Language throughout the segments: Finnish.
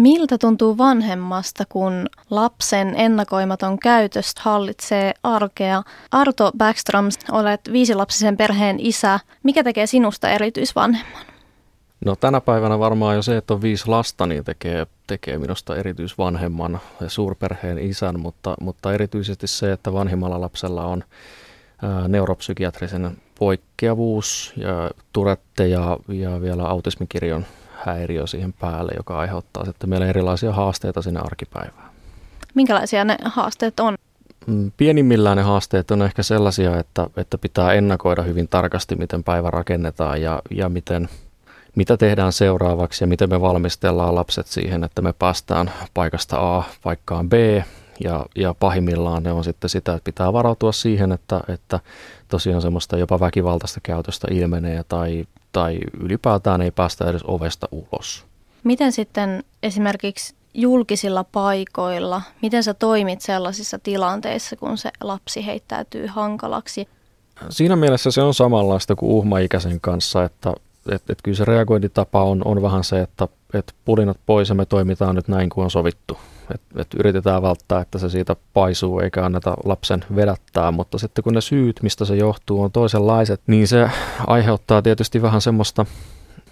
Miltä tuntuu vanhemmasta, kun lapsen ennakoimaton käytös hallitsee arkea? Arto Backstrom, olet viisilapsisen perheen isä. Mikä tekee sinusta erityisvanhemman? No tänä päivänä varmaan jo se, että on viisi lasta, niin tekee, tekee minusta erityisvanhemman ja suurperheen isän, mutta, mutta erityisesti se, että vanhimmalla lapsella on ää, neuropsykiatrisen poikkeavuus ja turette ja, ja vielä autismikirjon häiriö siihen päälle, joka aiheuttaa sitten meille erilaisia haasteita sinne arkipäivään. Minkälaisia ne haasteet on? Mm, pienimmillään ne haasteet on ehkä sellaisia, että, että pitää ennakoida hyvin tarkasti, miten päivä rakennetaan ja, ja miten, mitä tehdään seuraavaksi ja miten me valmistellaan lapset siihen, että me päästään paikasta A paikkaan B. Ja, ja pahimmillaan ne on sitten sitä, että pitää varautua siihen, että, että tosiaan semmoista jopa väkivaltaista käytöstä ilmenee tai, tai ylipäätään ei päästä edes ovesta ulos. Miten sitten esimerkiksi julkisilla paikoilla, miten sä toimit sellaisissa tilanteissa, kun se lapsi heittäytyy hankalaksi? Siinä mielessä se on samanlaista kuin uhmaikäisen kanssa, että et, et kyllä se reagointitapa on, on vähän se, että et pulinat pois ja me toimitaan nyt näin kuin on sovittu. Et, et yritetään välttää, että se siitä paisuu eikä anneta lapsen vedättää, mutta sitten kun ne syyt, mistä se johtuu, on toisenlaiset, niin se aiheuttaa tietysti vähän semmoista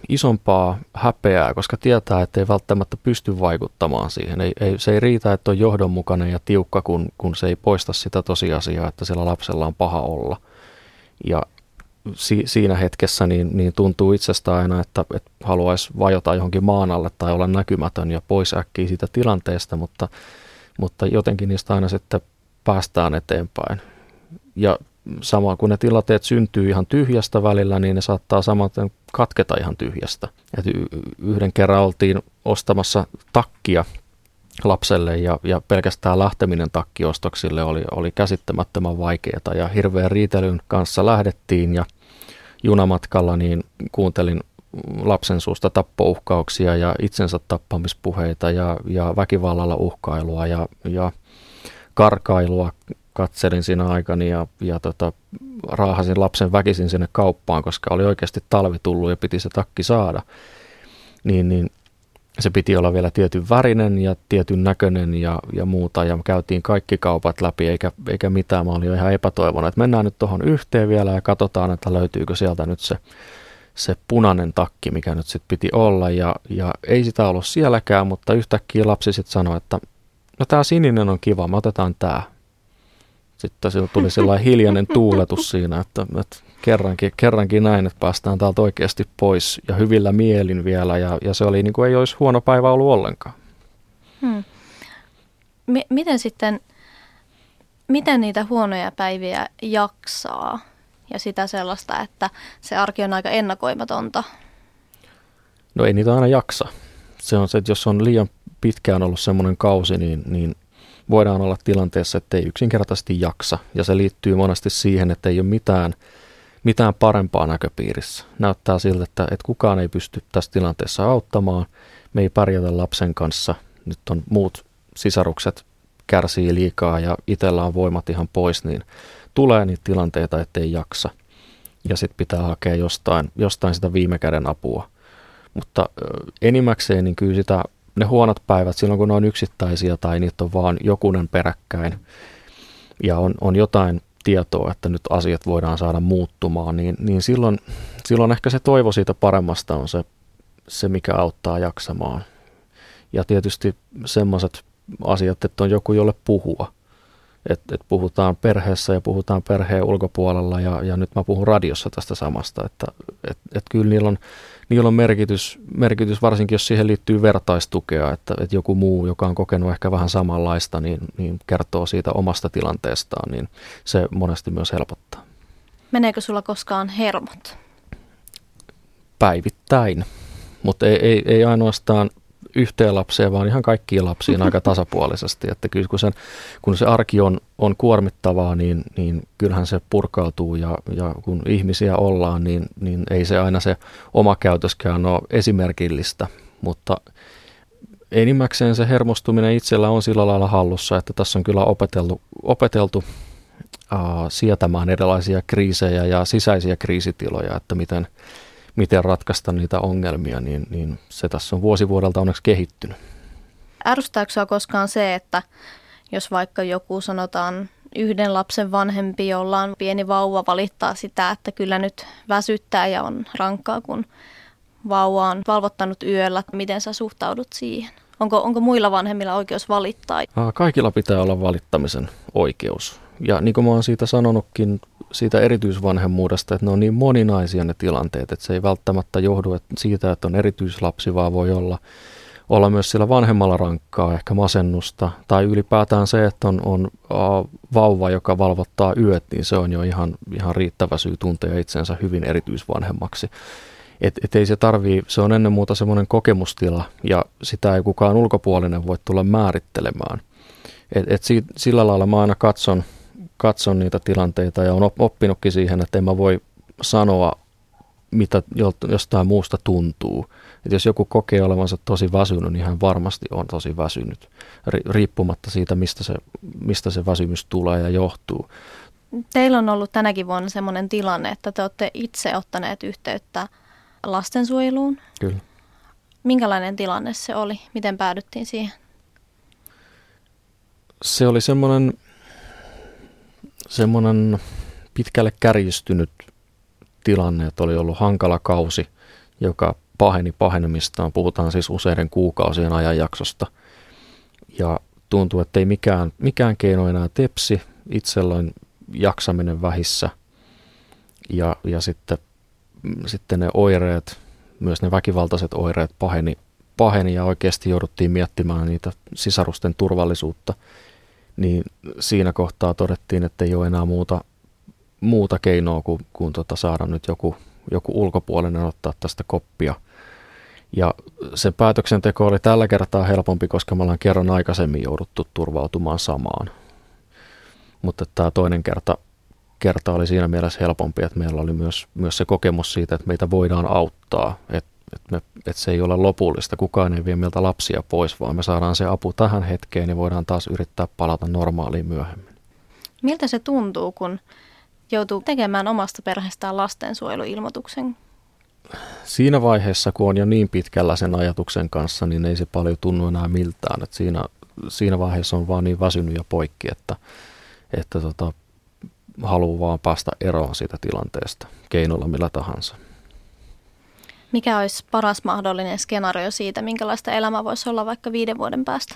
isompaa häpeää, koska tietää, että ei välttämättä pysty vaikuttamaan siihen. Ei, ei, se ei riitä, että on johdonmukainen ja tiukka, kun, kun se ei poista sitä tosiasiaa, että sillä lapsella on paha olla. Ja si, siinä hetkessä niin, niin tuntuu itsestä aina, että, että haluaisi vajota johonkin maan alle tai olla näkymätön ja pois äkkiä siitä tilanteesta, mutta, mutta jotenkin niistä aina sitten päästään eteenpäin. Ja sama kun ne tilanteet syntyy ihan tyhjästä välillä, niin ne saattaa samaten katketa ihan tyhjästä. Et yhden kerran oltiin ostamassa takkia lapselle ja, ja pelkästään lähteminen takkiostoksille oli, oli käsittämättömän vaikeaa ja hirveän riitelyn kanssa lähdettiin ja junamatkalla niin kuuntelin lapsen suusta tappouhkauksia ja itsensä tappamispuheita ja, ja väkivallalla uhkailua ja, ja karkailua katselin siinä aikani ja, ja tota, raahasin lapsen väkisin sinne kauppaan, koska oli oikeasti talvi tullut ja piti se takki saada. Niin, niin se piti olla vielä tietyn värinen ja tietyn näköinen ja, ja muuta. Ja käytiin kaikki kaupat läpi eikä, eikä mitään. Mä olin ihan epätoivona, että mennään nyt tuohon yhteen vielä ja katsotaan, että löytyykö sieltä nyt se, se punainen takki, mikä nyt sitten piti olla. Ja, ja ei sitä ollut sielläkään, mutta yhtäkkiä lapsi sitten sanoi, että no tämä sininen on kiva, me otetaan tämä. Sitten tuli sellainen hiljainen tuuletus siinä, että, että kerrankin, kerrankin näin, että päästään täältä oikeasti pois ja hyvillä mielin vielä ja, ja se oli niin kuin ei olisi huono päivä ollut ollenkaan. Hmm. M- miten sitten, miten niitä huonoja päiviä jaksaa ja sitä sellaista, että se arki on aika ennakoimatonta? No ei niitä aina jaksa. Se on se, että jos on liian pitkään ollut semmoinen kausi, niin, niin voidaan olla tilanteessa, että ei yksinkertaisesti jaksa. Ja se liittyy monesti siihen, että ei ole mitään – mitään parempaa näköpiirissä. Näyttää siltä, että, että kukaan ei pysty tässä tilanteessa auttamaan. Me ei pärjätä lapsen kanssa. Nyt on muut sisarukset kärsii liikaa ja itsellä on voimat ihan pois, niin tulee niitä tilanteita, ettei jaksa. Ja sitten pitää hakea jostain, jostain sitä viime käden apua. Mutta enimmäkseen niin kyllä sitä, ne huonot päivät silloin, kun ne on yksittäisiä tai niitä on vaan jokunen peräkkäin ja on, on jotain tietoa, että nyt asiat voidaan saada muuttumaan, niin, niin silloin, silloin ehkä se toivo siitä paremmasta on se, se, mikä auttaa jaksamaan. Ja tietysti semmoiset asiat, että on joku, jolle puhua. Että et puhutaan perheessä ja puhutaan perheen ulkopuolella ja, ja nyt mä puhun radiossa tästä samasta. Että et, et kyllä niillä on, niillä on merkitys, merkitys, varsinkin jos siihen liittyy vertaistukea, että, että joku muu, joka on kokenut ehkä vähän samanlaista, niin, niin kertoo siitä omasta tilanteestaan, niin se monesti myös helpottaa. Meneekö sulla koskaan hermot? Päivittäin, mutta ei, ei, ei ainoastaan yhteen lapseen, vaan ihan kaikkiin lapsiin aika tasapuolisesti. Että kyllä kun, sen, kun se arki on, on kuormittavaa, niin, niin kyllähän se purkautuu ja, ja kun ihmisiä ollaan, niin, niin ei se aina se oma käytöskään ole esimerkillistä, mutta enimmäkseen se hermostuminen itsellä on sillä lailla hallussa, että tässä on kyllä opeteltu, opeteltu uh, sietämään erilaisia kriisejä ja sisäisiä kriisitiloja, että miten – miten ratkaista niitä ongelmia, niin, niin se tässä on vuosi vuodelta onneksi kehittynyt. Ärsyttääkö koskaan se, että jos vaikka joku sanotaan yhden lapsen vanhempi, jolla on pieni vauva, valittaa sitä, että kyllä nyt väsyttää ja on rankkaa, kun vauva on valvottanut yöllä. Miten sä suhtaudut siihen? Onko, onko muilla vanhemmilla oikeus valittaa? Kaikilla pitää olla valittamisen oikeus. Ja niin kuin mä oon siitä sanonutkin, siitä erityisvanhemmuudesta, että ne on niin moninaisia ne tilanteet, että se ei välttämättä johdu että siitä, että on erityislapsi, vaan voi olla, olla myös sillä vanhemmalla rankkaa, ehkä masennusta, tai ylipäätään se, että on, on vauva, joka valvottaa yöt, niin se on jo ihan, ihan riittävä syy tuntea itsensä hyvin erityisvanhemmaksi. Et, et ei se tarvii, se on ennen muuta semmoinen kokemustila, ja sitä ei kukaan ulkopuolinen voi tulla määrittelemään. Et, et si, sillä lailla mä aina katson, katson niitä tilanteita ja on oppinutkin siihen, että en mä voi sanoa, mitä jostain muusta tuntuu. Et jos joku kokee olevansa tosi väsynyt, niin hän varmasti on tosi väsynyt, riippumatta siitä, mistä se, mistä se väsymys tulee ja johtuu. Teillä on ollut tänäkin vuonna sellainen tilanne, että te olette itse ottaneet yhteyttä lastensuojeluun. Kyllä. Minkälainen tilanne se oli? Miten päädyttiin siihen? Se oli semmoinen semmoinen pitkälle kärjistynyt tilanne, että oli ollut hankala kausi, joka paheni pahenemistaan. Puhutaan siis useiden kuukausien ajanjaksosta. Ja tuntuu, että ei mikään, mikään keino enää tepsi. Itselleen jaksaminen vähissä. Ja, ja sitten, sitten ne oireet, myös ne väkivaltaiset oireet paheni, paheni ja oikeasti jouduttiin miettimään niitä sisarusten turvallisuutta – niin siinä kohtaa todettiin, että ei ole enää muuta, muuta keinoa kuin, kuin tota saada nyt joku, joku ulkopuolinen ottaa tästä koppia. Ja se päätöksenteko oli tällä kertaa helpompi, koska me ollaan kerran aikaisemmin jouduttu turvautumaan samaan. Mutta tämä toinen kerta, kerta oli siinä mielessä helpompi, että meillä oli myös, myös se kokemus siitä, että meitä voidaan auttaa. Että että, me, että se ei ole lopullista, kukaan ei vie meiltä lapsia pois, vaan me saadaan se apu tähän hetkeen ja voidaan taas yrittää palata normaaliin myöhemmin. Miltä se tuntuu, kun joutuu tekemään omasta perheestään lastensuojeluilmoituksen? Siinä vaiheessa, kun on jo niin pitkällä sen ajatuksen kanssa, niin ei se paljon tunnu enää miltään. että siinä, siinä vaiheessa on vaan niin väsynyt ja poikki, että, että tota, haluaa vaan päästä eroon siitä tilanteesta keinolla millä tahansa. Mikä olisi paras mahdollinen skenaario siitä, minkälaista elämä voisi olla vaikka viiden vuoden päästä?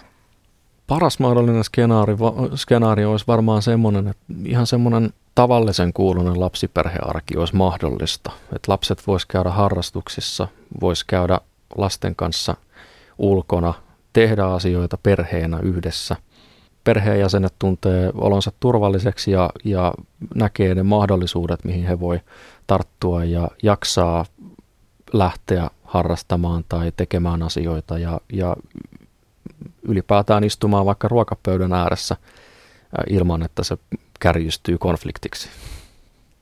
Paras mahdollinen skenaario, skenaario olisi varmaan semmoinen, että ihan semmoinen tavallisen kuulunen lapsiperhearki olisi mahdollista. Että lapset vois käydä harrastuksissa, vois käydä lasten kanssa ulkona, tehdä asioita perheenä yhdessä. Perheenjäsenet tuntee olonsa turvalliseksi ja, ja näkee ne mahdollisuudet, mihin he voi tarttua ja jaksaa lähteä harrastamaan tai tekemään asioita ja, ja ylipäätään istumaan vaikka ruokapöydän ääressä ilman, että se kärjistyy konfliktiksi.